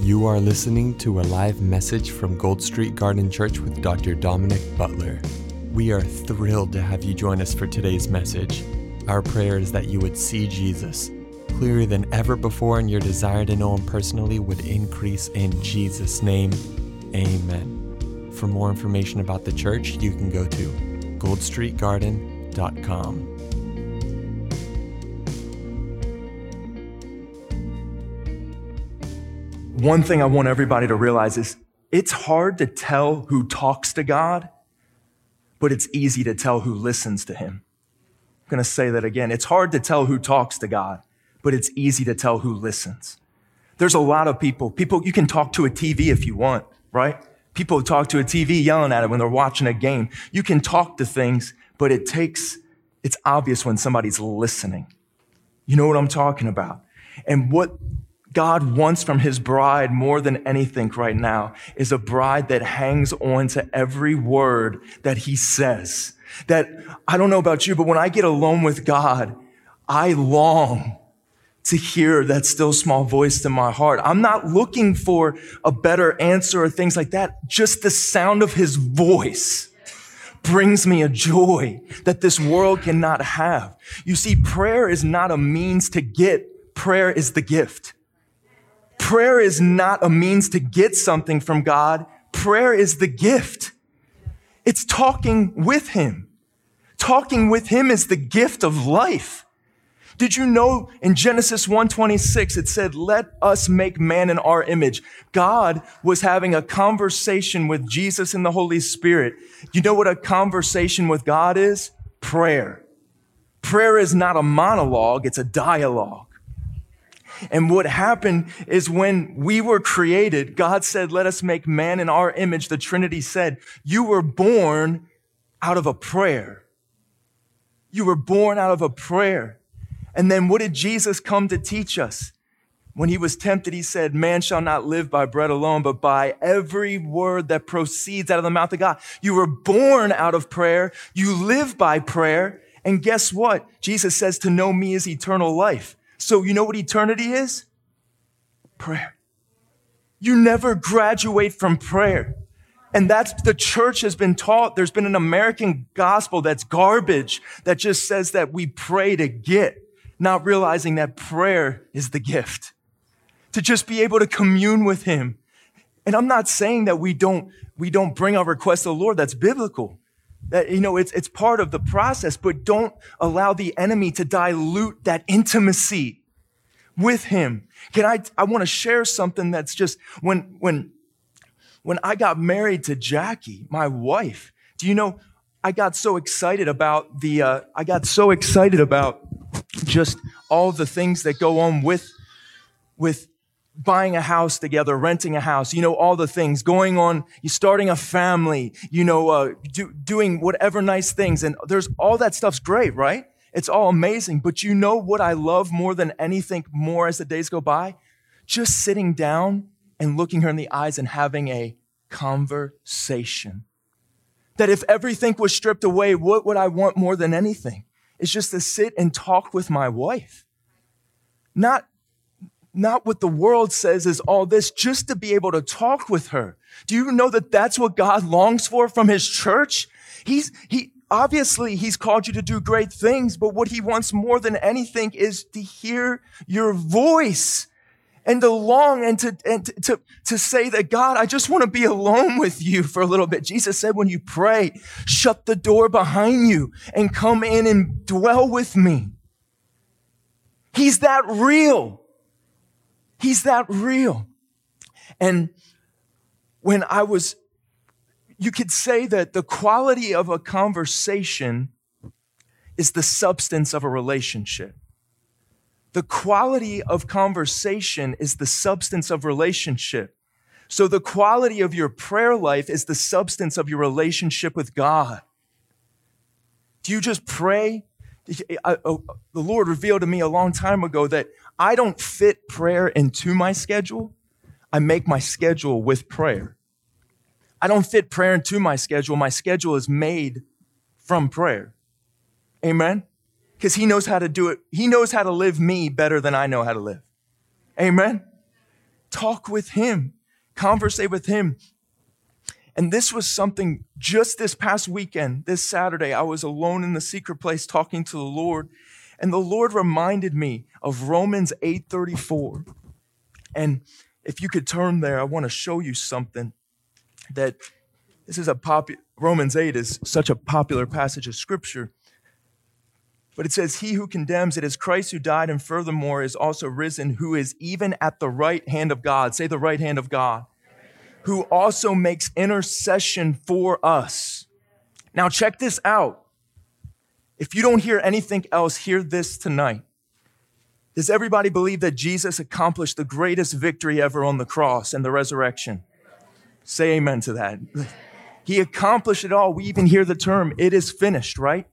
You are listening to a live message from Gold Street Garden Church with Dr. Dominic Butler. We are thrilled to have you join us for today's message. Our prayer is that you would see Jesus clearer than ever before, and your desire to know him personally would increase in Jesus' name. Amen. For more information about the church, you can go to goldstreetgarden.com. one thing I want everybody to realize is it's hard to tell who talks to God, but it's easy to tell who listens to Him. I'm going to say that again. It's hard to tell who talks to God, but it's easy to tell who listens. There's a lot of people, people, you can talk to a TV if you want, right? People talk to a TV yelling at it when they're watching a game. You can talk to things, but it takes, it's obvious when somebody's listening. You know what I'm talking about? And what God wants from his bride more than anything right now is a bride that hangs on to every word that he says. That I don't know about you, but when I get alone with God, I long to hear that still small voice in my heart. I'm not looking for a better answer or things like that. Just the sound of his voice brings me a joy that this world cannot have. You see, prayer is not a means to get. Prayer is the gift. Prayer is not a means to get something from God. Prayer is the gift. It's talking with Him. Talking with Him is the gift of life. Did you know in Genesis 1:26 it said, "Let us make man in our image." God was having a conversation with Jesus and the Holy Spirit. You know what a conversation with God is? Prayer. Prayer is not a monologue, it's a dialogue. And what happened is when we were created, God said, let us make man in our image. The Trinity said, you were born out of a prayer. You were born out of a prayer. And then what did Jesus come to teach us? When he was tempted, he said, man shall not live by bread alone, but by every word that proceeds out of the mouth of God. You were born out of prayer. You live by prayer. And guess what? Jesus says to know me is eternal life. So you know what eternity is? Prayer. You never graduate from prayer. And that's the church has been taught. There's been an American gospel that's garbage that just says that we pray to get, not realizing that prayer is the gift. To just be able to commune with him. And I'm not saying that we don't, we don't bring our requests to the Lord. That's biblical. That, you know, it's, it's part of the process, but don't allow the enemy to dilute that intimacy with him. Can I, I want to share something that's just, when, when, when I got married to Jackie, my wife, do you know, I got so excited about the, uh, I got so excited about just all the things that go on with, with buying a house together, renting a house, you know, all the things going on, you starting a family, you know, uh, do, doing whatever nice things. And there's all that stuff's great, right? It's all amazing. But you know what I love more than anything more as the days go by? Just sitting down and looking her in the eyes and having a conversation. That if everything was stripped away, what would I want more than anything? It's just to sit and talk with my wife. Not not what the world says is all this, just to be able to talk with her. Do you know that that's what God longs for from his church? He's, he, obviously he's called you to do great things, but what he wants more than anything is to hear your voice and to long and to, and to, to, to say that God, I just want to be alone with you for a little bit. Jesus said, when you pray, shut the door behind you and come in and dwell with me. He's that real. He's that real. And when I was, you could say that the quality of a conversation is the substance of a relationship. The quality of conversation is the substance of relationship. So the quality of your prayer life is the substance of your relationship with God. Do you just pray? The Lord revealed to me a long time ago that I don't fit prayer into my schedule. I make my schedule with prayer. I don't fit prayer into my schedule. My schedule is made from prayer. Amen? Because he knows how to do it. He knows how to live me better than I know how to live. Amen? talk with him, conversate with him. And this was something just this past weekend, this Saturday, I was alone in the secret place talking to the Lord. And the Lord reminded me of Romans 8:34. And if you could turn there, I want to show you something that this is a popular Romans 8 is such a popular passage of scripture. But it says, He who condemns it is Christ who died, and furthermore is also risen, who is even at the right hand of God. Say the right hand of God who also makes intercession for us. Now, check this out. If you don't hear anything else, hear this tonight. Does everybody believe that Jesus accomplished the greatest victory ever on the cross and the resurrection? Say amen to that. He accomplished it all. We even hear the term, it is finished, right?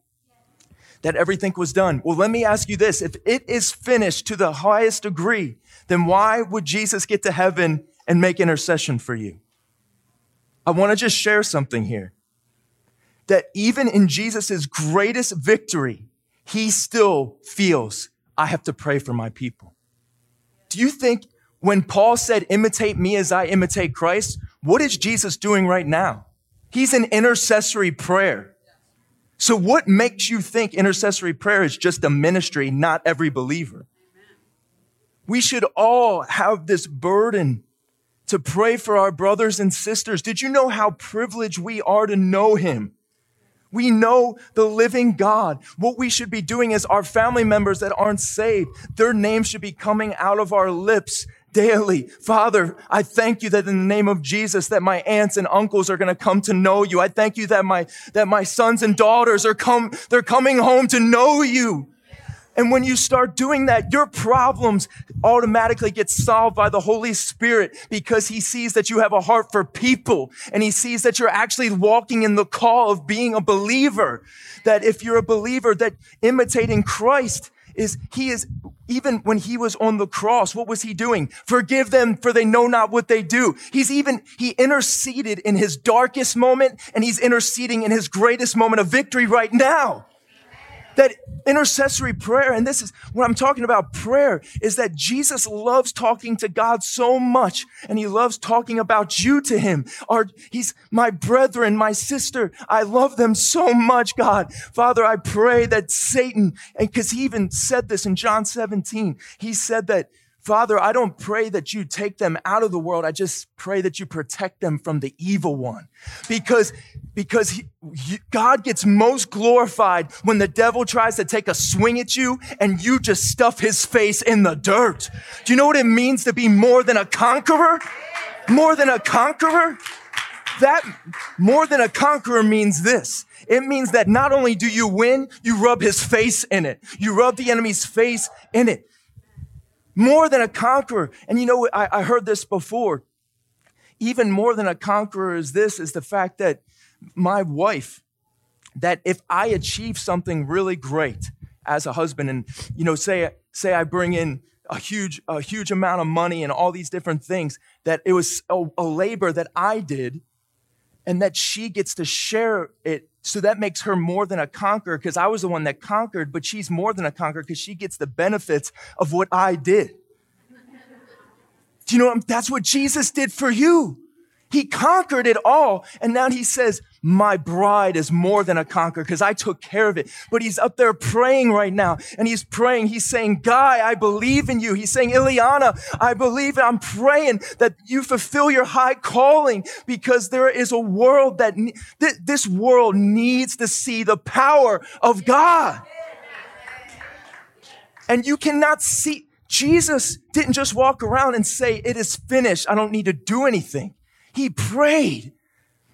That everything was done. Well, let me ask you this. If it is finished to the highest degree, then why would Jesus get to heaven and make intercession for you. I want to just share something here. That even in Jesus' greatest victory, he still feels, I have to pray for my people. Do you think when Paul said, imitate me as I imitate Christ, what is Jesus doing right now? He's in intercessory prayer. So what makes you think intercessory prayer is just a ministry, not every believer? We should all have this burden to pray for our brothers and sisters. Did you know how privileged we are to know him? We know the living God. What we should be doing is our family members that aren't saved, their names should be coming out of our lips daily. Father, I thank you that in the name of Jesus that my aunts and uncles are going to come to know you. I thank you that my that my sons and daughters are come they're coming home to know you. And when you start doing that, your problems automatically get solved by the Holy Spirit because he sees that you have a heart for people and he sees that you're actually walking in the call of being a believer. That if you're a believer, that imitating Christ is, he is, even when he was on the cross, what was he doing? Forgive them for they know not what they do. He's even, he interceded in his darkest moment and he's interceding in his greatest moment of victory right now that intercessory prayer, and this is what I'm talking about prayer, is that Jesus loves talking to God so much, and he loves talking about you to him. Or he's my brethren, my sister. I love them so much, God. Father, I pray that Satan, and because he even said this in John 17, he said that Father, I don't pray that you take them out of the world. I just pray that you protect them from the evil one. Because, because he, God gets most glorified when the devil tries to take a swing at you and you just stuff his face in the dirt. Do you know what it means to be more than a conqueror? More than a conqueror? That more than a conqueror means this. It means that not only do you win, you rub his face in it. You rub the enemy's face in it more than a conqueror. And you know, I, I heard this before. Even more than a conqueror is this, is the fact that my wife, that if I achieve something really great as a husband and, you know, say, say I bring in a huge, a huge amount of money and all these different things, that it was a, a labor that I did and that she gets to share it so that makes her more than a conqueror because I was the one that conquered, but she's more than a conqueror because she gets the benefits of what I did. Do you know what? That's what Jesus did for you. He conquered it all. And now he says, my bride is more than a conqueror because I took care of it. But he's up there praying right now and he's praying. He's saying, Guy, I believe in you. He's saying, Ileana, I believe I'm praying that you fulfill your high calling because there is a world that th- this world needs to see the power of God. And you cannot see, Jesus didn't just walk around and say, it is finished. I don't need to do anything. He prayed.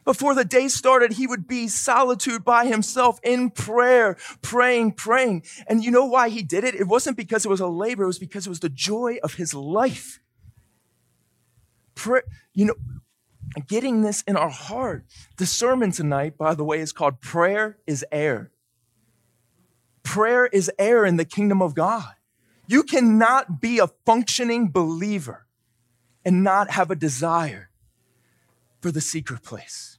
Before the day started, he would be solitude by himself in prayer, praying, praying. And you know why he did it? It wasn't because it was a labor, it was because it was the joy of his life. You know, getting this in our heart. The sermon tonight, by the way, is called Prayer is Air. Prayer is air in the kingdom of God. You cannot be a functioning believer and not have a desire for the secret place.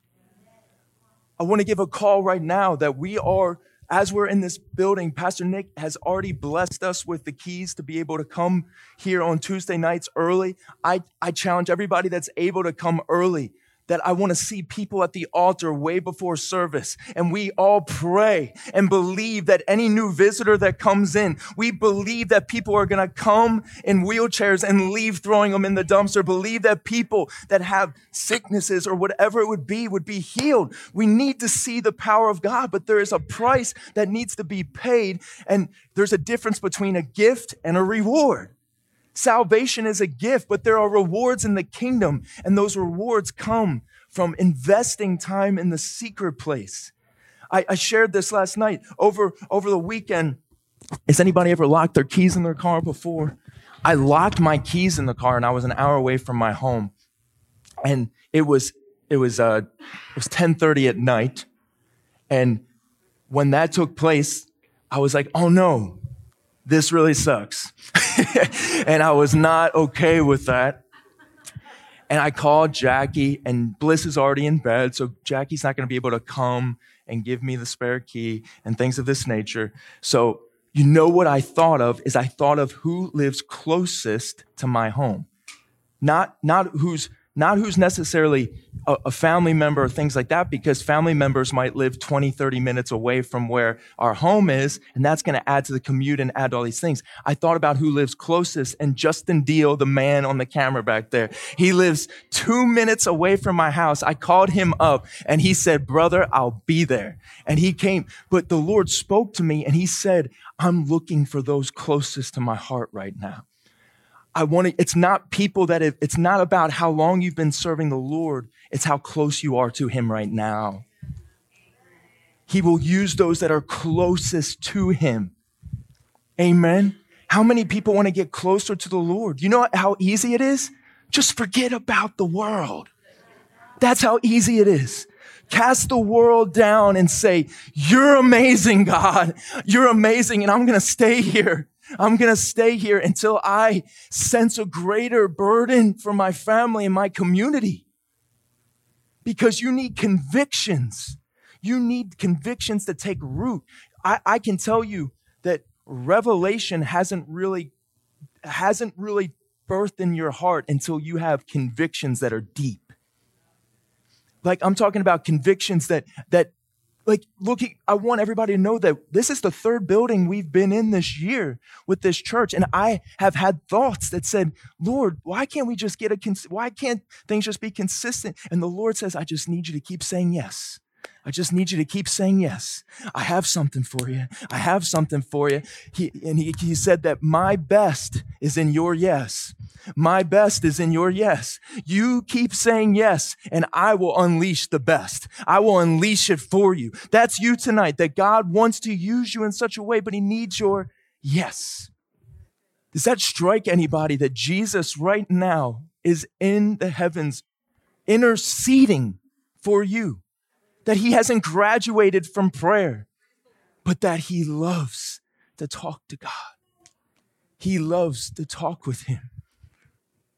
I want to give a call right now that we are as we're in this building, Pastor Nick has already blessed us with the keys to be able to come here on Tuesday nights early. I, I challenge everybody that's able to come early that I want to see people at the altar way before service. And we all pray and believe that any new visitor that comes in, we believe that people are going to come in wheelchairs and leave throwing them in the dumpster. Believe that people that have sicknesses or whatever it would be would be healed. We need to see the power of God, but there is a price that needs to be paid. And there's a difference between a gift and a reward. Salvation is a gift, but there are rewards in the kingdom, and those rewards come from investing time in the secret place. I, I shared this last night over, over the weekend. Has anybody ever locked their keys in their car before? I locked my keys in the car and I was an hour away from my home. And it was it was uh it was 10:30 at night. And when that took place, I was like, "Oh no this really sucks. and I was not okay with that. And I called Jackie, and Bliss is already in bed, so Jackie's not going to be able to come and give me the spare key and things of this nature. So, you know what I thought of is I thought of who lives closest to my home. Not, not who's not who's necessarily a, a, family member or things like that, because family members might live 20, 30 minutes away from where our home is, and that's going to add to the commute and add all these things. I thought about who lives closest, and Justin Deal, the man on the camera back there, he lives two minutes away from my house. I called him up, and he said, Brother, I'll be there. And he came, but the Lord spoke to me, and he said, I'm looking for those closest to my heart right now. I want to, it's not people that have, it's not about how long you've been serving the Lord. It's how close you are to Him right now. He will use those that are closest to Him. Amen. How many people want to get closer to the Lord? You know how easy it is? Just forget about the world. That's how easy it is. Cast the world down and say, You're amazing, God. You're amazing, and I'm going to stay here. I'm going to stay here until I sense a greater burden for my family and my community. Because you need convictions. You need convictions to take root. I, I can tell you that revelation hasn't really, hasn't really birthed in your heart until you have convictions that are deep. Like I'm talking about convictions that, that like looking i want everybody to know that this is the third building we've been in this year with this church. And i have had thoughts that said lord why can't we just get a cons- why can't things just be consistent? And the lord says i just need you to keep saying yes I just need you to keep saying yes. I have something for you. I have something for you. He, and he, he said that my best is in your yes. My best is in your yes. You keep saying yes, and I will unleash the best. I will unleash it for you. That's you tonight, that God wants to use you in such a way, but He needs your yes. Does that strike anybody that Jesus right now is in the heavens interceding for you? That He hasn't graduated from prayer, but that He loves to talk to God. He loves to talk with Him.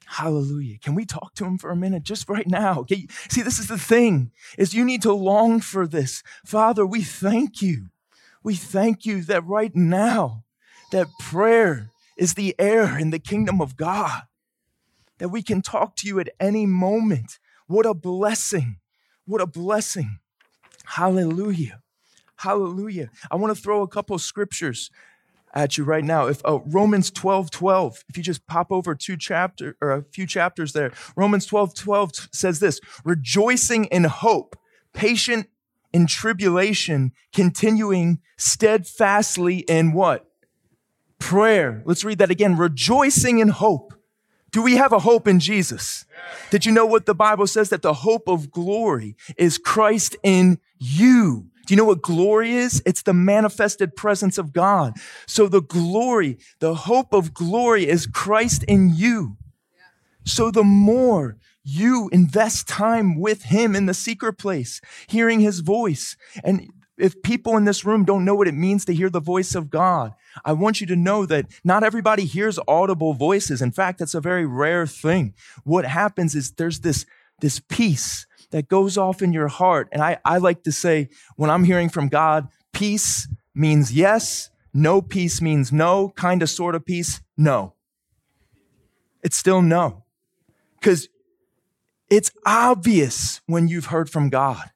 Hallelujah. Can we talk to him for a minute just right now? Okay. See, this is the thing is you need to long for this. Father, we thank you. We thank you that right now that prayer is the air in the kingdom of God. That we can talk to you at any moment. What a blessing. What a blessing. Hallelujah. Hallelujah. I want to throw a couple scriptures at you right now. If oh, Romans 12, 12, if you just pop over two chapter or a few chapters there, Romans 12, 12 says this, rejoicing in hope, patient in tribulation, continuing steadfastly in what? Prayer. Let's read that again. Rejoicing in hope. Do we have a hope in Jesus? Did you know what the Bible says? That the hope of glory is Christ in you. Do you know what glory is? It's the manifested presence of God. So the glory, the hope of glory is Christ in you. So the more you invest time with him in the secret place, hearing his voice. And if people in this room don't know what it means to hear the voice of God, I want you to know that not everybody hears audible voices. In fact, that's a very rare thing. What happens is there's this, this peace that goes off in your heart. And I, I like to say, when I'm hearing from God, peace means yes, no peace means no, kind of, sort of peace, no. It's still no. Because it's obvious when you've heard from God.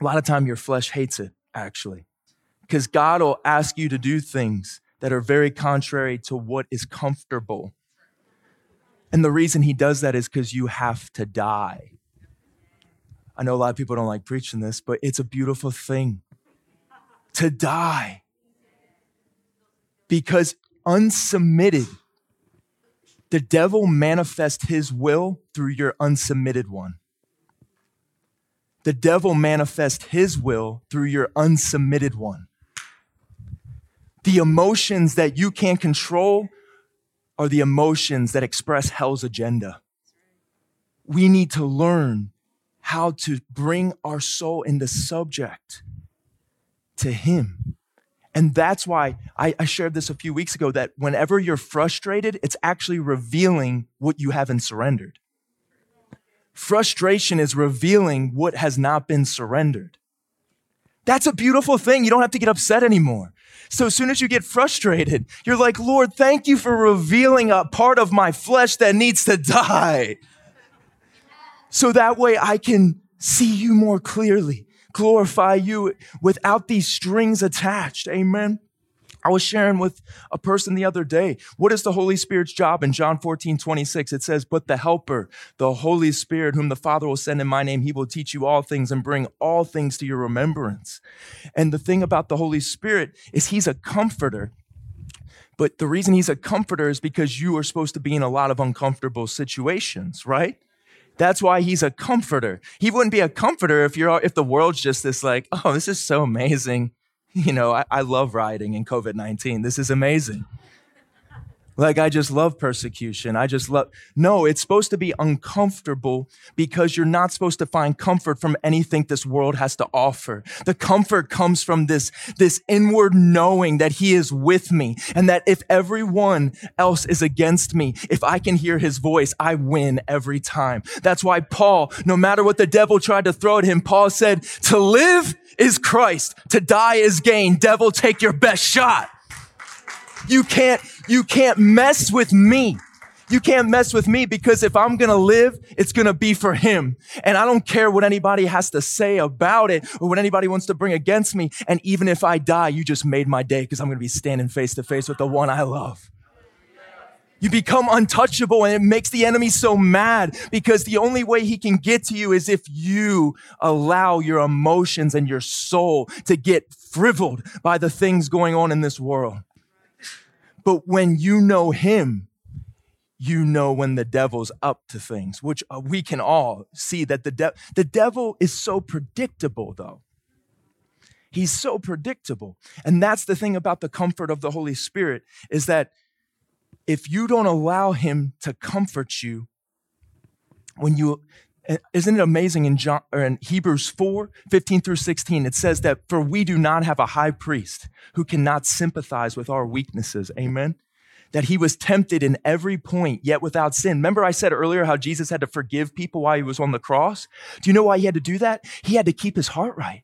A lot of time your flesh hates it, actually, because God will ask you to do things that are very contrary to what is comfortable. And the reason he does that is because you have to die. I know a lot of people don't like preaching this, but it's a beautiful thing to die. Because unsubmitted, the devil manifests his will through your unsubmitted one. The devil manifests his will through your unsubmitted one. The emotions that you can't control are the emotions that express hell's agenda. We need to learn how to bring our soul into subject to Him. And that's why I, I, shared this a few weeks ago that whenever you're frustrated, it's actually revealing what you haven't surrendered. Frustration is revealing what has not been surrendered. That's a beautiful thing. You don't have to get upset anymore. So as soon as you get frustrated, you're like, Lord, thank you for revealing a part of my flesh that needs to die. So that way I can see you more clearly, glorify you without these strings attached. Amen. I was sharing with a person the other day. What is the Holy Spirit's job in John 14, 26? It says, But the Helper, the Holy Spirit, whom the Father will send in my name, he will teach you all things and bring all things to your remembrance. And the thing about the Holy Spirit is he's a comforter. But the reason he's a comforter is because you are supposed to be in a lot of uncomfortable situations, right? That's why he's a comforter. He wouldn't be a comforter if you're if the world's just this like, oh, this is so amazing. You know, I, I love riding in COVID 19. This is amazing. Like, I just love persecution. I just love. No, it's supposed to be uncomfortable because you're not supposed to find comfort from anything this world has to offer. The comfort comes from this, this inward knowing that He is with me and that if everyone else is against me, if I can hear His voice, I win every time. That's why Paul, no matter what the devil tried to throw at him, Paul said, to live is Christ. To die is gain. Devil, take your best shot. You can't, you can't mess with me. You can't mess with me because if I'm to live, it's to be for him. And I don't care what anybody has to say about it or what anybody wants to bring against me. And even if I die, you just made my day because I'm to be standing face to face with the one I love. You become untouchable and it makes the enemy so mad because the only way he can get to you is if you allow your emotions and your soul to get frivoled by the things going on in this world. But when you know him, you know when the devil's up to things, which uh, we can all see that the, de- the devil is so predictable though. He's so predictable. And that's the thing about the comfort of the Holy Spirit is that if you don't allow him to comfort you, when you isn't it amazing in John in Hebrews 4, 15 through 16, it says that for we do not have a high priest who cannot sympathize with our weaknesses. Amen. That he was tempted in every point, yet without sin. Remember, I said earlier how Jesus had to forgive people while he was on the cross? Do you know why he had to do that? He had to keep his heart right.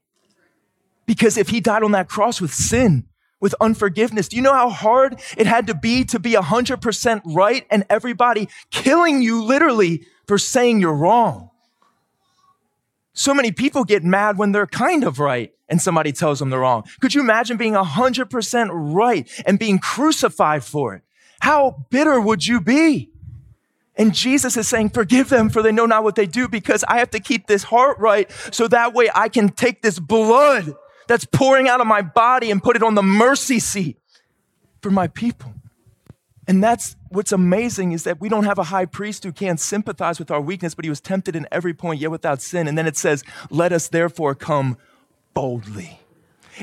Because if he died on that cross with sin, with unforgiveness. Do you know how hard it had to be to be 100% right and everybody killing you literally for saying you're wrong? So many people get mad when they're kind of right and somebody tells them they're wrong. Could you imagine being 100% right and being crucified for it? How bitter would you be? And Jesus is saying, forgive them for they know not what they do because I have to keep this heart right so that way I can take this blood that's pouring out of my body and put it on the mercy seat for my people. And that's what's amazing is that we don't have a high priest who can't sympathize with our weakness, but he was tempted in every point, yet without sin. And then it says, let us therefore come boldly.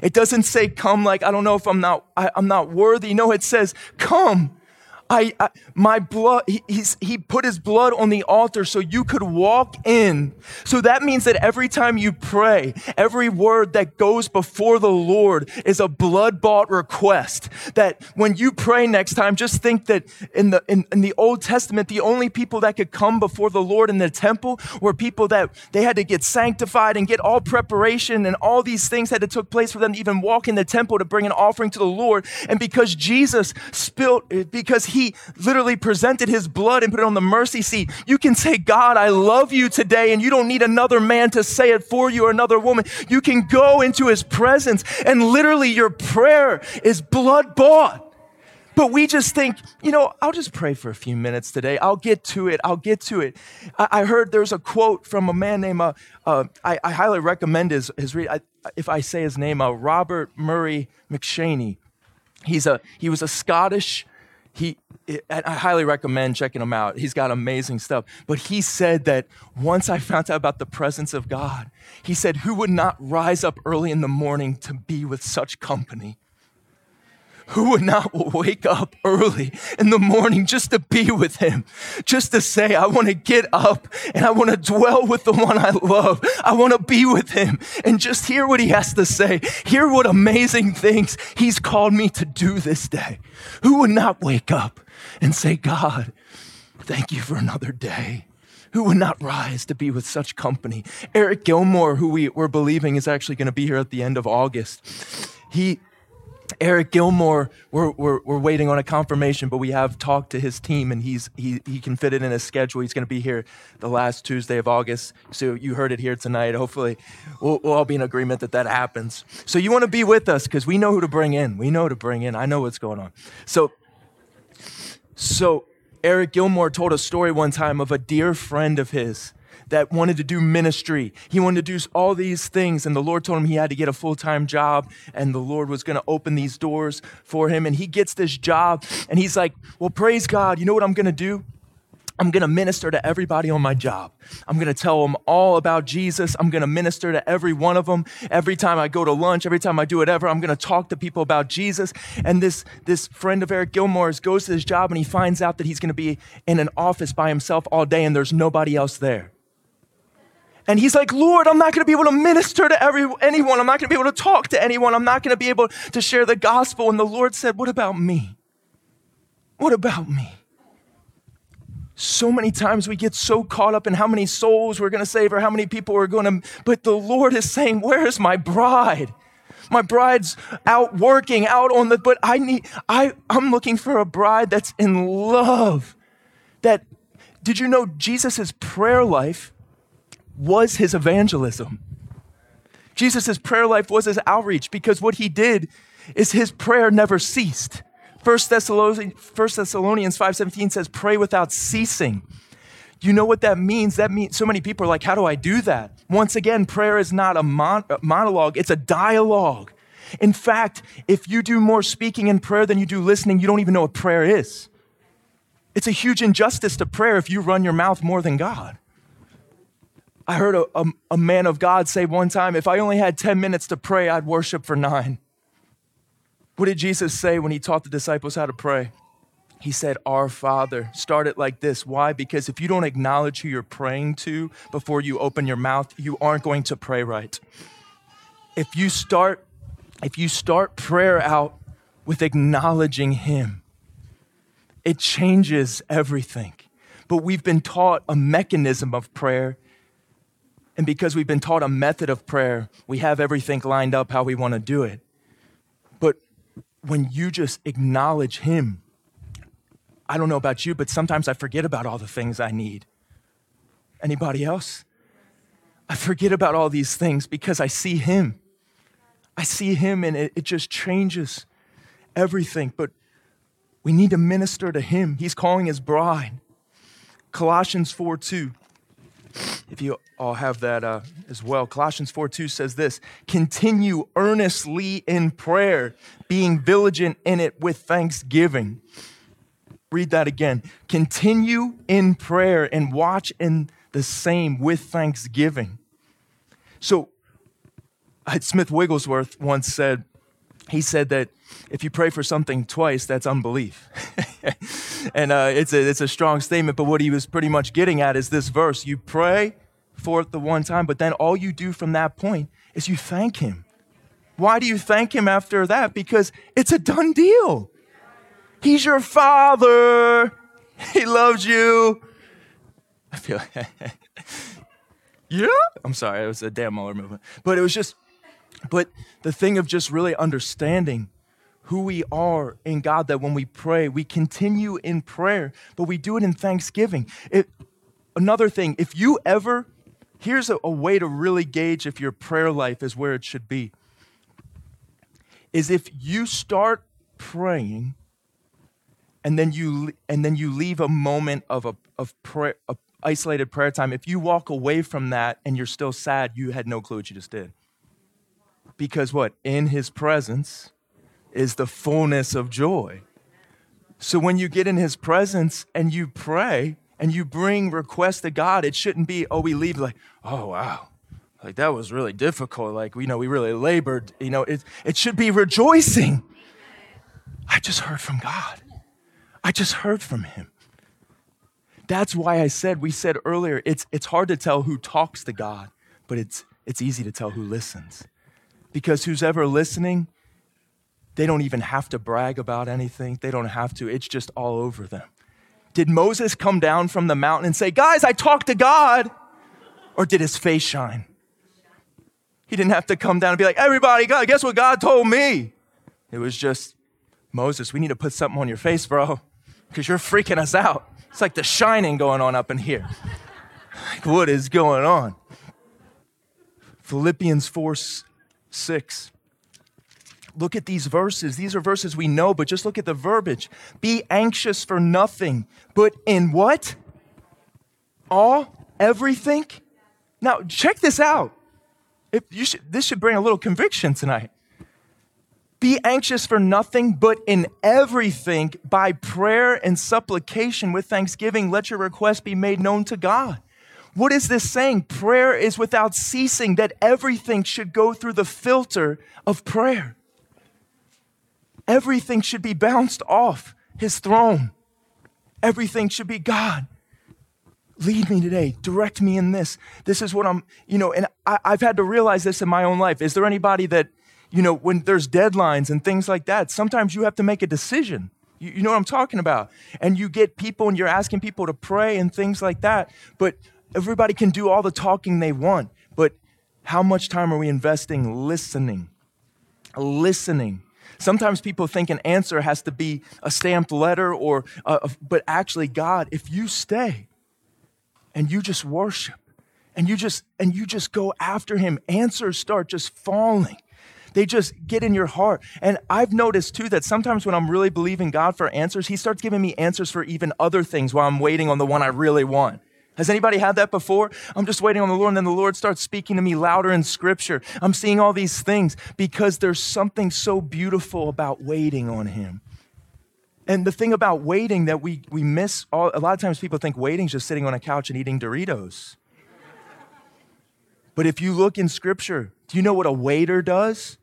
It doesn't say come like, I don't know if I'm not, I, am not worthy. No, it says, come. I, I my blood, he, he put his blood on the altar so you could walk in. So that means that every time you pray, every word that goes before the Lord is a blood bought request. That when you pray next time, just think that in the, in, in the Old Testament, the only people that could come before the Lord in the temple were people that they had to get sanctified and get all preparation and all these things had to took place for them to even walk in the temple to bring an offering to the Lord. And because Jesus spilled, because he literally presented his blood and put it on the mercy seat, you can say, God, I love you today. And you don't need another man to say it for you or another woman. You can go into his presence and literally your prayer is blood bought. But we just think, you know, I'll just pray for a few minutes today. I'll get to it. I'll get to it. I, I heard there's a quote from a man named, uh, uh, I, I, highly recommend his, his read, if I say his name, uh, Robert Murray M'Cheyne. He's a, he was a Scottish, he, I highly recommend checking him out. He's got amazing stuff. But he said that once I found out about the presence of God, he said, Who would not rise up early in the morning to be with such company? Who would not wake up early in the morning just to be with him, just to say, I want to get up and I want to dwell with the one I love. I want to be with him and just hear what he has to say. Hear what amazing things he's called me to do this day. Who would not wake up and say, God, thank you for another day? Who would not rise to be with such company? Eric Gilmour, who we, we're believing is actually going to be here at the end of August. He, Eric Gilmour, we're, we're, we're, waiting on a confirmation, but we have talked to his team and he's, he, he can fit it in his schedule. He's going to be here the last Tuesday of August. So you heard it here tonight. Hopefully, we'll, we'll all be in agreement that that happens. So you want to be with us because we know who to bring in. We know to bring in. I know what's going on. So, so Eric Gilmour told a story one time of a dear friend of his that wanted to do ministry. He wanted to do all these things, and the Lord told him he had to get a full time job, and the Lord was going to open these doors for him. And he gets this job, and he's like, Well, praise God. You know what I'm going to do? I'm going to minister to everybody on my job. I'm going to tell them all about Jesus. I'm going to minister to every one of them. Every time I go to lunch, every time I do whatever, I'm going to talk to people about Jesus. And this, this friend of Eric Gilmour's goes to his job and he finds out that he's going to be in an office by himself all day and there's nobody else there. And he's like, Lord, I'm not going to be able to minister to every, anyone. I'm not going to be able to talk to anyone. I'm not going to be able to share the gospel. And the Lord said, What about me? What about me? So many times we get so caught up in how many souls we're going to save or how many people we're going to, but the Lord is saying, Where's my bride? My bride's out working, out on the, but I need, I, I'm looking for a bride that's in love. That, did you know Jesus' prayer life was his evangelism. Jesus' prayer life was his outreach because what he did is his prayer never ceased. 1 Thessalonians, 1 Thessalonians 5.17 says, pray without ceasing. You know what that means? That means so many people are like, how do I do that? Once again, prayer is not a, mon- a monologue, it's a dialogue. In fact, if you do more speaking in prayer than you do listening, you don't even know what prayer is. It's a huge injustice to prayer if you run your mouth more than God. I heard a, a, a, man of God say one time, if I only had 10 minutes to pray, I'd worship for nine. What did Jesus say when he taught the disciples how to pray? He said, Our Father. Start it like this. Why? Because if you don't acknowledge who you're praying to before you open your mouth, you aren't going to pray right. If you start, if you start prayer out with acknowledging Him, it changes everything. But we've been taught a mechanism of prayer and because we've been taught a method of prayer, we have everything lined up how we want to do it. But when you just acknowledge Him, I don't know about you, but sometimes I forget about all the things I need. Anybody else? I forget about all these things because I see Him. I see Him and it, it just changes everything. But we need to minister to Him. He's calling His bride. Colossians 4 2 if you all have that uh, as well. Colossians 4 2 says this continue earnestly in prayer, being vigilant in it with thanksgiving. Read that again. Continue in prayer and watch in the same with thanksgiving. So, Smith Wigglesworth once said, he said that if you pray for something twice, that's unbelief. and uh, it's, a, it's a strong statement, but what he was pretty much getting at is this verse. You pray for it the one time, but then all you do from that point is you thank him. Why do you thank him after that? Because it's a done deal. He's your father. He loves you. I feel yeah. I'm sorry, it was a damn Mohler movement, but it was just. But the thing of just really understanding who we are in God, that when we pray, we continue in prayer, but we do it in thanksgiving. It, another thing, if you ever, here's a, a way to really gauge if your prayer life is where it should be, is if you start praying and then you and then you leave a moment of a of prayer, a isolated prayer time. If you walk away from that and you're still sad, you had no clue what you just did. Because what in His presence is the fullness of joy. So when you get in His presence and you pray and you bring requests to God, it shouldn't be oh we leave like oh wow like that was really difficult like you know we really labored you know it, it should be rejoicing i just heard from god I just heard from him. That's why I said, we said earlier, it's, it's hard to tell who talks to God, but it's, it's easy to tell who listens. Because who's ever listening, they don't even have to brag about anything. They don't have to. It's just all over them. Did Moses come down from the mountain and say, Guys, I talked to God? Or did his face shine? He didn't have to come down and be like, Everybody, God, guess what God told me? It was just, Moses, we need to put something on your face, bro because you're freaking us out. It's like the shining going on up in here. Like, what is going on? Philippians 4 6. Look at these verses. These are verses we know, but just look at the verbiage. Be anxious for nothing, but in what? All, everything. Now, check this out. Should, this should bring a little conviction tonight. Be anxious for nothing, but in everything, by prayer and supplication with thanksgiving, let your requests be made known to God. What is this saying? Prayer is without ceasing, that everything should go through the filter of prayer. Everything should be bounced off his throne. Everything should be God. Lead me today. Direct me in this. This is what I'm, you know, and I, have had to realize this in my own life. Is there anybody that you know, when there's deadlines and things like that, sometimes you have to make a decision. You, you know what I'm talking about? And you get people and you're asking people to pray and things like that. But everybody can do all the talking they want. But how much time are we investing listening? Listening. Sometimes people think an answer has to be a stamped letter or, uh, but actually, God, if you stay and you just worship and you just and you just go after him, answers start just falling. They just get in your heart. And I've noticed too that sometimes when I'm really believing God for answers, He starts giving me answers for even other things while I'm waiting on the one I really want. Has anybody had that before? I'm just waiting on the Lord, and then the Lord starts speaking to me louder in Scripture. I'm seeing all these things because there's something so beautiful about waiting on Him. And the thing about waiting that we, we miss, all, a lot of times people think waiting is just sitting on a couch and eating Doritos. But if you look in Scripture, do you know what a waiter does?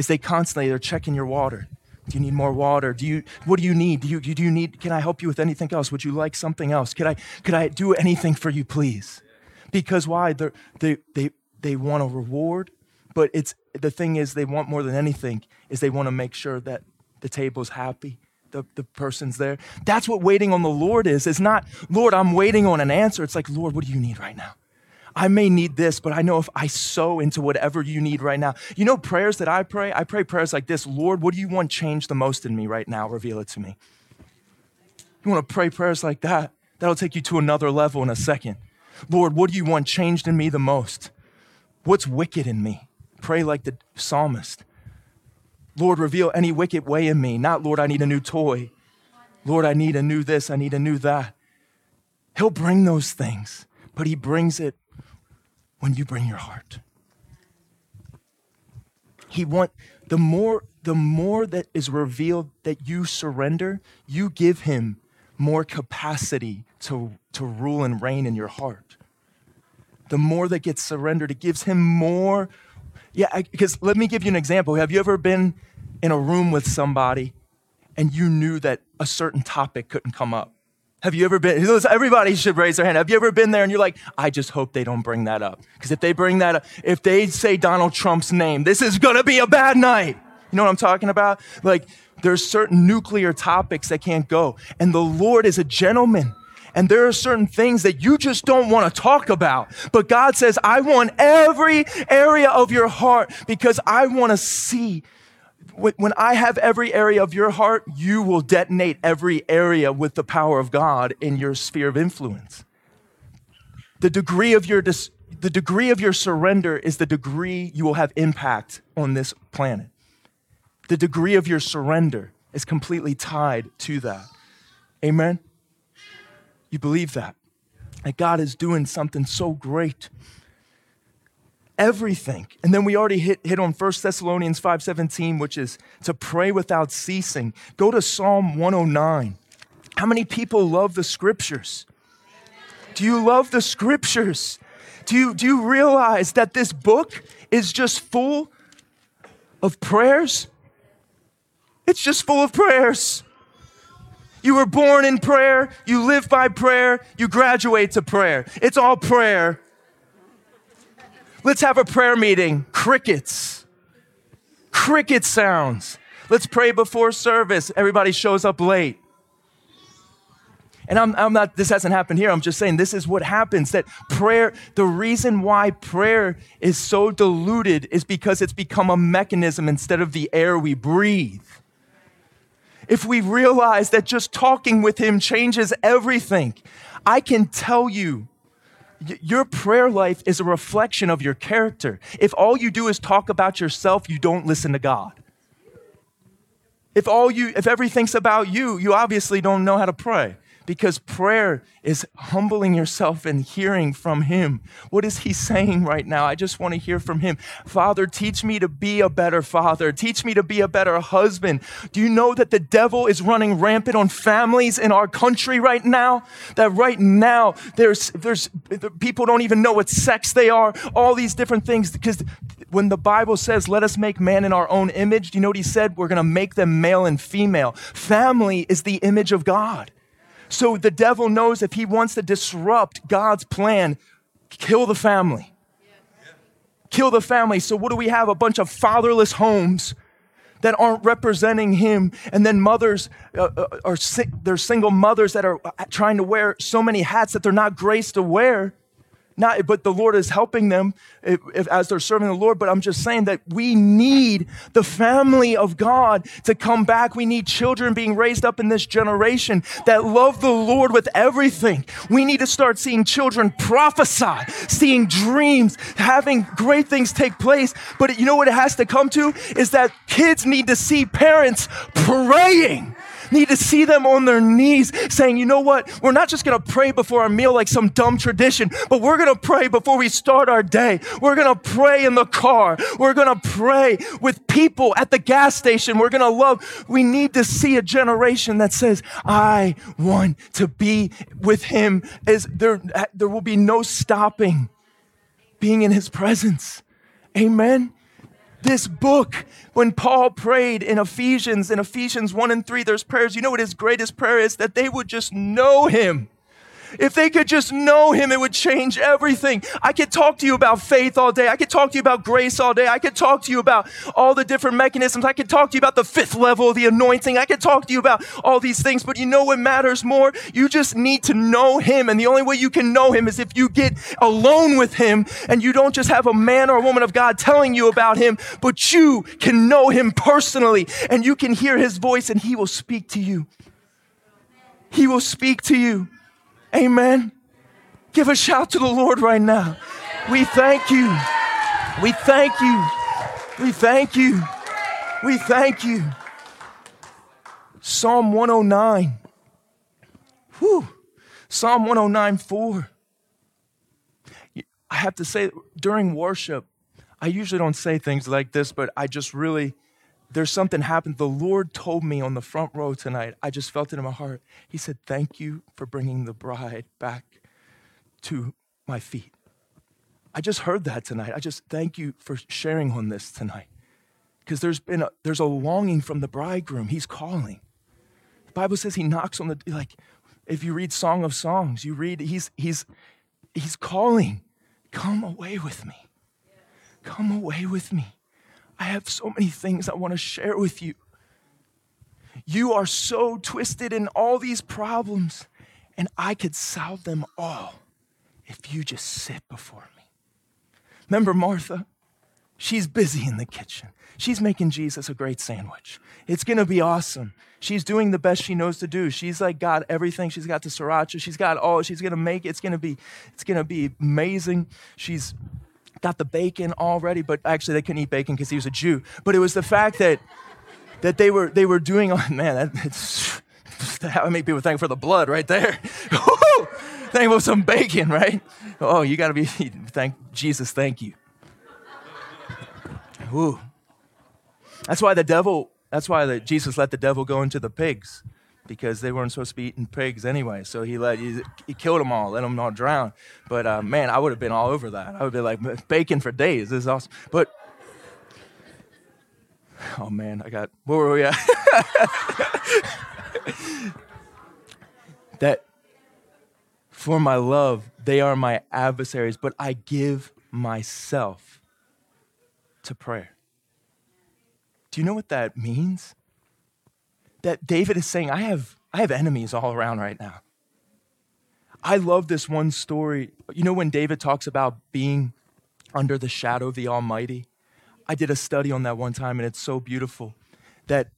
is they constantly they're checking your water. Do you need more water? Do you what do you need? Do you do you need can I help you with anything else? Would you like something else? Could I could I do anything for you, please? Because why? They're, they they they want a reward, but it's the thing is they want more than anything is they want to make sure that the table's happy. The, the person's there. That's what waiting on the Lord is. It's not, Lord, I'm waiting on an answer. It's like, Lord, what do you need right now? I may need this, but I know if I sow into whatever you need right now. You know, prayers that I pray, I pray prayers like this Lord, what do you want changed the most in me right now? Reveal it to me. You want to pray prayers like that? That'll take you to another level in a second. Lord, what do you want changed in me the most? What's wicked in me? Pray like the psalmist. Lord, reveal any wicked way in me. Not, Lord, I need a new toy. Lord, I need a new this, I need a new that. He'll bring those things, but He brings it when you bring your heart. He want the more the more that is revealed that you surrender, you give him more capacity to, to rule and reign in your heart. The more that gets surrendered, it gives him more Yeah, because let me give you an example. Have you ever been in a room with somebody and you knew that a certain topic couldn't come up? Have you ever been, everybody should raise their hand. Have you ever been there and you're like, I just hope they don't bring that up? Because if they bring that up, if they say Donald Trump's name, this is gonna be a bad night. You know what I'm talking about? Like, there's certain nuclear topics that can't go. And the Lord is a gentleman. And there are certain things that you just don't want to talk about. But God says, I want every area of your heart because I want to see when I have every area of your heart, you will detonate every area with the power of God in your sphere of influence. The degree of your, dis- the degree of your surrender is the degree you will have impact on this planet. The degree of your surrender is completely tied to that. Amen? You believe that? That God is doing something so great everything. And then we already hit, hit on 1 Thessalonians 5:17, which is to pray without ceasing. Go to Psalm 109. How many people love the scriptures? Do you love the scriptures? Do you, do you realize that this book is just full of prayers? It's just full of prayers. You were born in prayer, you live by prayer, you graduate to prayer. It's all prayer. Let's have a prayer meeting. Crickets. Cricket sounds. Let's pray before service. Everybody shows up late. And I'm, I'm, not, this hasn't happened here. I'm just saying this is what happens that prayer, the reason why prayer is so diluted is because it's become a mechanism instead of the air we breathe. If we realize that just talking with Him changes everything, I can tell you your prayer life is a reflection of your character. If all you do is talk about yourself, you don't listen to God. If all you if everything's about you, you obviously don't know how to pray because prayer is humbling yourself and hearing from Him. What is He saying right now? I just want to hear from Him. Father, teach me to be a better father. Teach me to be a better husband. Do you know that the devil is running rampant on families in our country right now? That right now, there's, there's, people don't even know what sex they are, all these different things. Because when the Bible says, let us make man in our own image, do you know what He said? We're going to make them male and female. Family is the image of God. So the devil knows if he wants to disrupt God's plan, kill the family. Kill the family. So what do we have? A bunch of fatherless homes that aren't representing him and then mothers uh, uh are they're single mothers that are trying to wear so many hats that they're not graced to wear not, but the Lord is helping them if, if, as they're serving the Lord. But I'm just saying that we need the family of God to come back. We need children being raised up in this generation that love the Lord with everything. We need to start seeing children prophesy, seeing dreams, having great things take place. But you know what it has to come to is that kids need to see parents praying need to see them on their knees saying, you know what? We're not just going to pray before our meal like some dumb tradition, but we're going to pray before we start our day. We're going to pray in the car. We're going to pray with people at the gas station. We're going to love. We need to see a generation that says, I want to be with him. As there, there will be no stopping being in his presence. Amen this book. When Paul prayed in Ephesians, in Ephesians 1 and 3, there's prayers. You know what his greatest prayer is? That they would just know him if they could just know him, it would change everything. I could talk to you about faith all day. I could talk to you about grace all day. I could talk to you about all the different mechanisms. I could talk to you about the fifth level the anointing. I could talk to you about all these things, but you know what matters more? You just need to know him. And the only way you can know him is if you get alone with him and you don't just have a man or a woman of God telling you about him, but you can know him personally and you can hear his voice and he will speak to you. He will speak to you. Amen. Give a shout to the Lord right now. We thank you. We thank you. We thank you. We thank you. Psalm 109. Whew. Psalm 109 4. I have to say, during worship, I usually don't say things like this, but I just really there's something happened. The Lord told me on the front row tonight, I just felt it in my heart. He said, Thank you for bringing the bride back to my feet. I just heard that tonight. I just thank you for sharing on this tonight. Because there's been a, there's a longing from the bridegroom. He's calling. The Bible says he knocks on the like if you read Song of Songs, you read he's he's he's calling. Come away with me. Come away with me. I have so many things I want to share with you. You are so twisted in all these problems, and I could solve them all if you just sit before me. Remember Martha? She's busy in the kitchen. She's making Jesus a great sandwich. It's gonna be awesome. She's doing the best she knows to do. She's like got everything. She's got the sriracha. She's got all. She's gonna make. it. It's gonna be. It's gonna be amazing. She's got the bacon already, but actually they couldn't eat bacon because he was a Jew. But it was the fact that that they were they were doing. Oh man, that, that would people thank for the blood right there. thank for some bacon, right? Oh, you got to be thank Jesus. Thank you. Ooh. That's why the devil. That's why the, Jesus let the devil go into the pigs because they weren't supposed to be eating pigs anyway. So he let he, he killed them all, let them all drown. But uh, man, I would have been all over that. I would be like bacon for days. This is awesome. But oh man, I got where were we at? that for my love, they are my adversaries, but I give myself to prayer. Do you know what that means? That David is saying, I have, I have enemies all around right now. I love this one story. You know, when David talks about being under the shadow of the Almighty? I did a study on that one time, and it's so beautiful that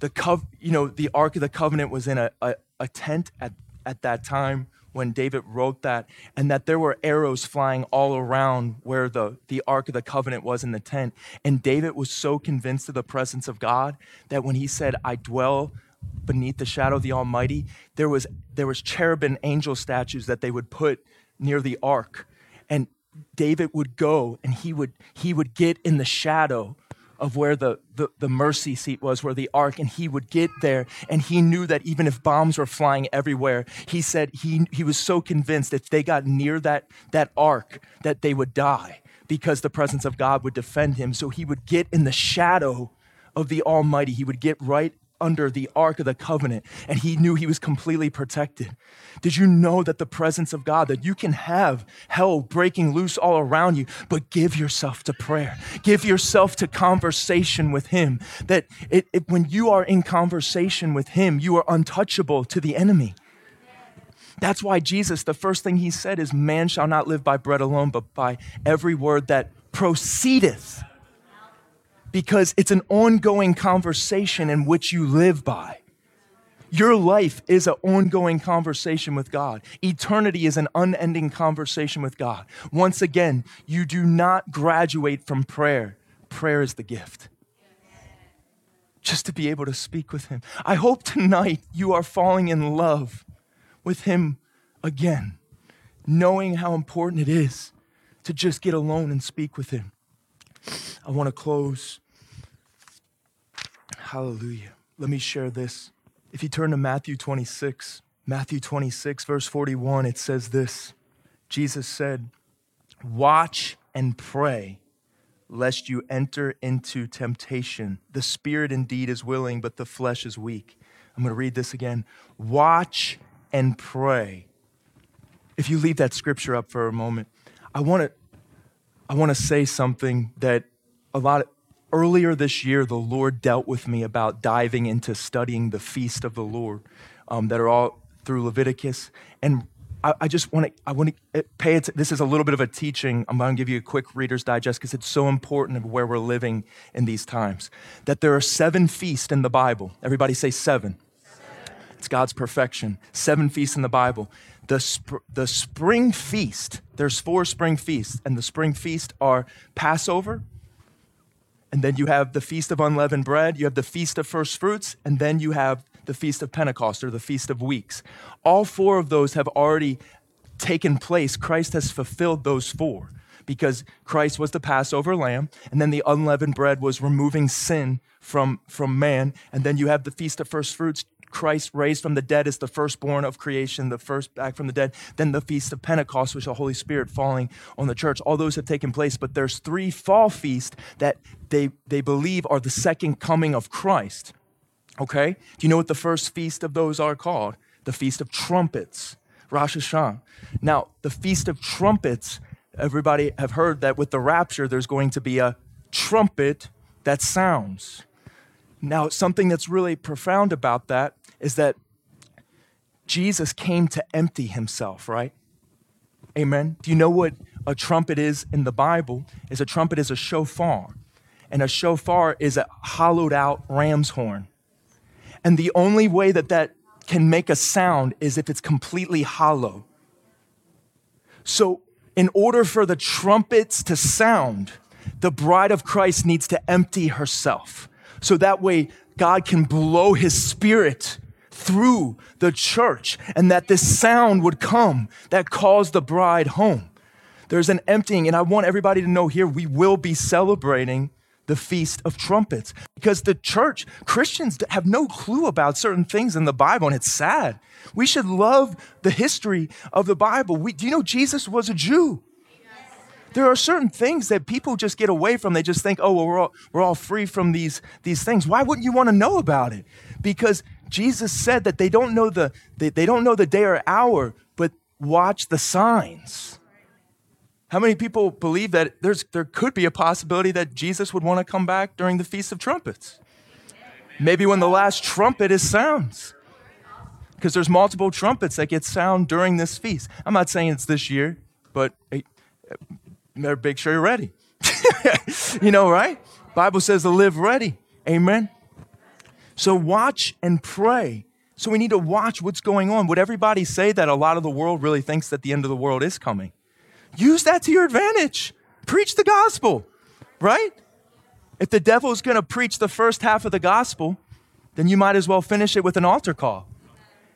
the cov- you know, the Ark of the Covenant was in a, a, a tent at, at that time when David wrote that, and that there were arrows flying all around where the, the Ark of the Covenant was in the tent. And David was so convinced of the presence of God that when he said, I dwell beneath the shadow of the Almighty, there was, there was cherubim angel statues that they would put near the ark. And David would go and he would, he would get in the shadow of where the, the, the, mercy seat was, where the ark, and he would get there. And he knew that even if bombs were flying everywhere, he said he, he was so convinced if they got near that, that ark, that they would die because the presence of God would defend him. So he would get in the shadow of the Almighty. He would get right under the Ark of the Covenant, and he knew he was completely protected. Did you know that the presence of God, that you can have hell breaking loose all around you, but give yourself to prayer, give yourself to conversation with Him? That it, it, when you are in conversation with Him, you are untouchable to the enemy. That's why Jesus, the first thing He said is, Man shall not live by bread alone, but by every word that proceedeth because it's an ongoing conversation in which you live by. Your life is an ongoing conversation with God. Eternity is an unending conversation with God. Once again, you do not graduate from prayer. Prayer is the gift. Just to be able to speak with Him. I hope tonight you are falling in love with Him again, knowing how important it is to just get alone and speak with Him. I want to close Hallelujah. Let me share this. If you turn to Matthew 26, Matthew 26, verse 41, it says this Jesus said, Watch and pray lest you enter into temptation. The spirit indeed is willing, but the flesh is weak. I'm going to read this again. Watch and pray. If you leave that scripture up for a moment, I want to I want to say something that a lot of earlier this year, the Lord dealt with me about diving into studying the feast of the Lord um, that are all through Leviticus. And I, I just want to, I want to uh, pay it. This is a little bit of a teaching. I'm going to give you a quick Reader's Digest because it's so important of where we're living in these times. That there are seven feasts in the Bible. Everybody say seven. seven. It's God's perfection. Seven feasts in the Bible. The, sp- the spring feast, there's four spring feasts, and the spring feast are Passover, and then you have the Feast of Unleavened Bread, you have the Feast of First Fruits, and then you have the Feast of Pentecost or the Feast of Weeks. All four of those have already taken place. Christ has fulfilled those four because Christ was the Passover lamb, and then the unleavened bread was removing sin from, from man, and then you have the Feast of First Fruits. Christ raised from the dead is the firstborn of creation, the first back from the dead. Then the Feast of Pentecost, which the Holy Spirit falling on the church. All those have taken place, but there's three fall feasts that they, they believe are the second coming of Christ. Okay? Do you know what the first feast of those are called? The Feast of Trumpets, Rosh Hashanah. Now, the Feast of Trumpets, everybody have heard that with the rapture, there's going to be a trumpet that sounds. Now, something that's really profound about that is that Jesus came to empty himself, right? Amen. Do you know what a trumpet is in the Bible? Is a trumpet is a shofar. And a shofar is a hollowed out ram's horn. And the only way that that can make a sound is if it's completely hollow. So, in order for the trumpets to sound, the bride of Christ needs to empty herself. So that way, God can blow his spirit through the church and that this sound would come that calls the bride home. There's an emptying, and I want everybody to know here we will be celebrating the Feast of Trumpets because the church, Christians have no clue about certain things in the Bible, and it's sad. We should love the history of the Bible. We, do you know Jesus was a Jew? there are certain things that people just get away from. They just think, oh, well, we're all, we're all free from these, these things. Why wouldn't you want to know about it? Because Jesus said that they don't know the, they, they don't know the day or hour, but watch the signs. How many people believe that there's, there could be a possibility that Jesus would want to come back during the Feast of Trumpets? Maybe when the last trumpet is sounds. Because there's multiple trumpets that get sound during this feast. I'm not saying it's this year, but eh, better make sure you're ready. you know, right? Bible says to live ready. Amen. So watch and pray. So we need to watch what's going on. Would everybody say that a lot of the world really thinks that the end of the world is coming? Use that to your advantage. Preach the gospel, right? If the devil's going to preach the first half of the gospel, then you might as well finish it with an altar call.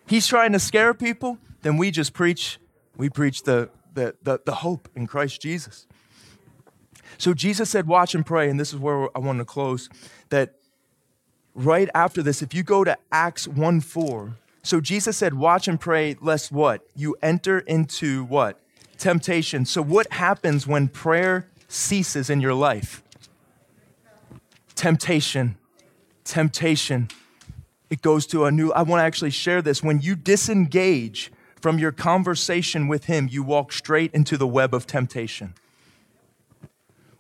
He's trying to scare people, then we just preach, we preach the the, the, the hope in Christ Jesus. So Jesus said, Watch and pray. And this is where I want to close. That right after this, if you go to Acts 1 4, so Jesus said, Watch and pray, lest what? You enter into what? Temptation. So, what happens when prayer ceases in your life? Temptation. Temptation. It goes to a new, I want to actually share this. When you disengage from your conversation with Him, you walk straight into the web of temptation.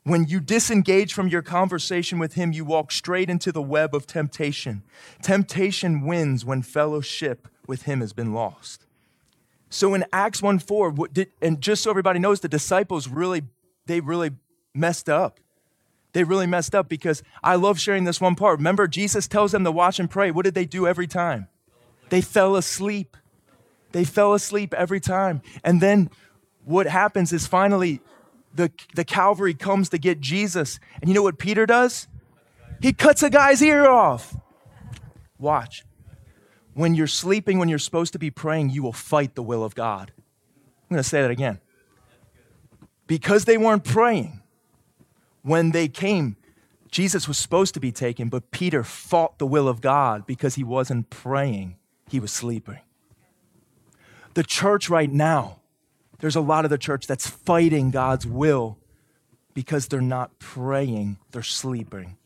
When you disengage from your conversation with Him, you walk straight into the web of temptation. Temptation wins when fellowship with Him has been lost. So in Acts 1 4, and just so everybody knows, the disciples really, they really messed up. They really messed up because I love sharing this one part. Remember, Jesus tells them to watch and pray. What did they do every time? They fell asleep. They fell asleep every time. And then what happens is finally the, the Calvary comes to get Jesus. And you know what Peter does? He cuts a guy's ear off. Watch. When you're sleeping, when you're supposed to be praying, you will fight the will of God. I'm going to say that again. Because they weren't praying, when they came, Jesus was supposed to be taken, but Peter fought the will of God because he wasn't praying, he was sleeping. The church right now, there's a lot of the church that's fighting God's will because they're not praying, they're sleeping.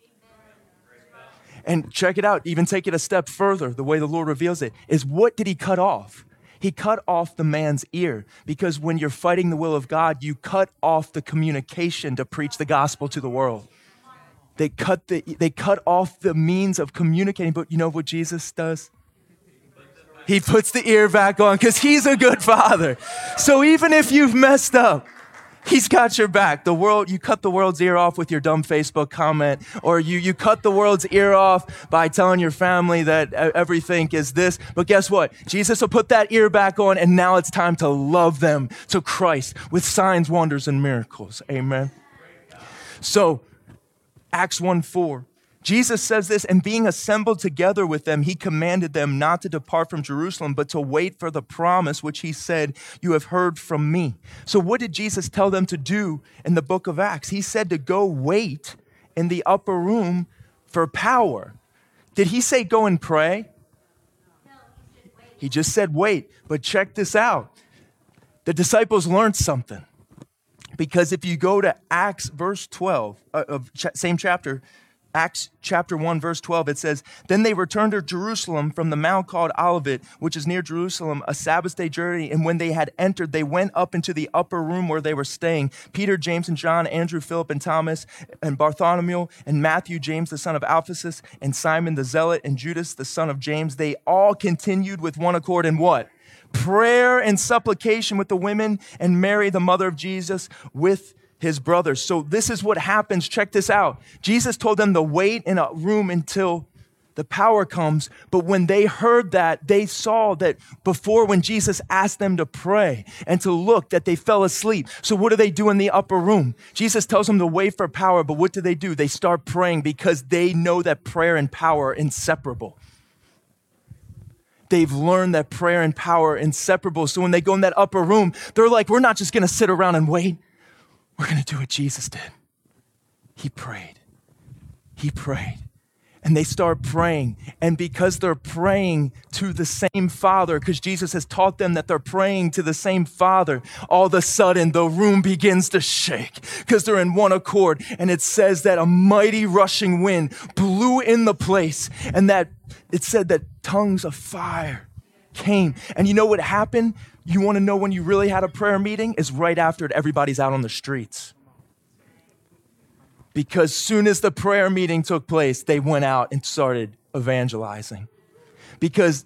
And check it out, even take it a step further, the way the Lord reveals it is what did he cut off? He cut off the man's ear because when you're fighting the will of God, you cut off the communication to preach the gospel to the world. They cut, the, they cut off the means of communicating, but you know what Jesus does? He puts the ear back on because he's a good father. So even if you've messed up, He's got your back. The world, you cut the world's ear off with your dumb Facebook comment, or you, you cut the world's ear off by telling your family that everything is this. But guess what? Jesus will put that ear back on, and now it's time to love them to Christ with signs, wonders, and miracles. Amen. So, Acts 1 4. Jesus says this, and being assembled together with them, he commanded them not to depart from Jerusalem, but to wait for the promise which he said, You have heard from me. So, what did Jesus tell them to do in the book of Acts? He said to go wait in the upper room for power. Did he say go and pray? No, He just said wait, but check this out. The disciples learned something. Because if you go to Acts verse 12 uh, of same chapter, Acts chapter 1, verse 12, it says, Then they returned to Jerusalem from the mount called Olivet, which is near Jerusalem, a Sabbath day journey. And when they had entered, they went up into the upper room where they were staying. Peter, James, and John, Andrew, Philip, and Thomas, and Bartholomew, and Matthew, James, the son of Alphaeus, and Simon the Zealot, and Judas, the son of James, they all continued with one accord in what? Prayer and supplication with the women, and Mary, the mother of Jesus, with his brothers. So this is what happens. Check this out. Jesus told them to wait in a room until the power comes. But when they heard that, they saw that before when Jesus asked them to pray and to look, that they fell asleep. So what do they do in the upper room? Jesus tells them to wait for power, but what do they do? They start praying because they know that prayer and power are inseparable. They've learned that prayer and power are inseparable. So when they go in that upper room, they're like, we're not just going to sit around and wait. We're going to do what Jesus did. He prayed. He prayed. And they start praying. And because they're praying to the same Father, because Jesus has taught them that they're praying to the same Father, all of a sudden the room begins to shake because they're in one accord. And it says that a mighty rushing wind blew in the place. And that it said that tongues of fire came. And you know what happened? You want to know when you really had a prayer meeting? Is right after everybody's out on the streets. Because soon as the prayer meeting took place, they went out and started evangelizing. Because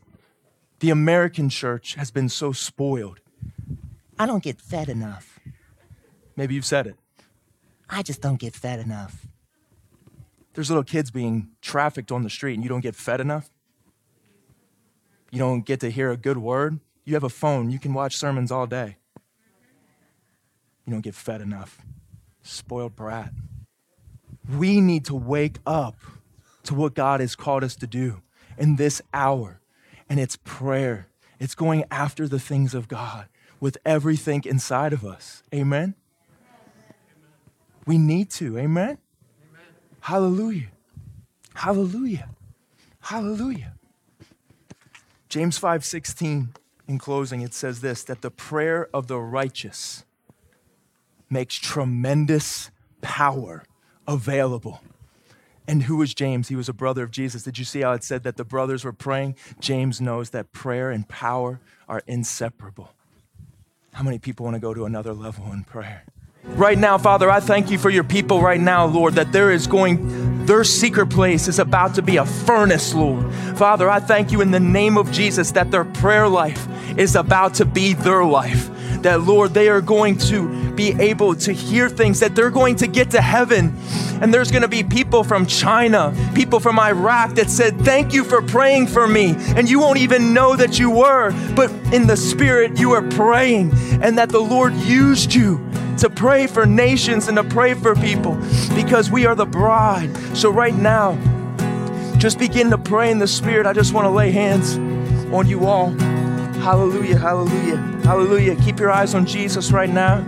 the American church has been so spoiled. I don't get fed enough. Maybe you've said it. I just don't get fed enough. There's little kids being trafficked on the street and you don't get fed enough. You don't get to hear a good word. You have a phone, you can watch sermons all day. You don't get fed enough. Spoiled brat. We need to wake up to what God has called us to do in this hour. And it's prayer, it's going after the things of God with everything inside of us. Amen? We need to. Amen? Amen. Hallelujah. Hallelujah. Hallelujah. James 5:16 in closing, it says this that the prayer of the righteous makes tremendous power available. And who was James? He was a brother of Jesus. Did you see how it said that the brothers were praying? James knows that prayer and power are inseparable. How many people want to go to another level in prayer? Right now, Father, I thank you for your people right now, Lord, that there is going, their secret place is about to be a furnace, Lord. Father, I thank you in the name of Jesus that their prayer life is about to be their life. That, Lord, they are going to be able to hear things, that they're going to get to heaven. And there's going to be people from China, people from Iraq that said, Thank you for praying for me. And you won't even know that you were, but in the spirit, you are praying, and that the Lord used you to pray for nations and to pray for people because we are the bride. So, right now, just begin to pray in the Spirit. I just want to lay hands on you all. Hallelujah, hallelujah, hallelujah. Keep your eyes on Jesus right now.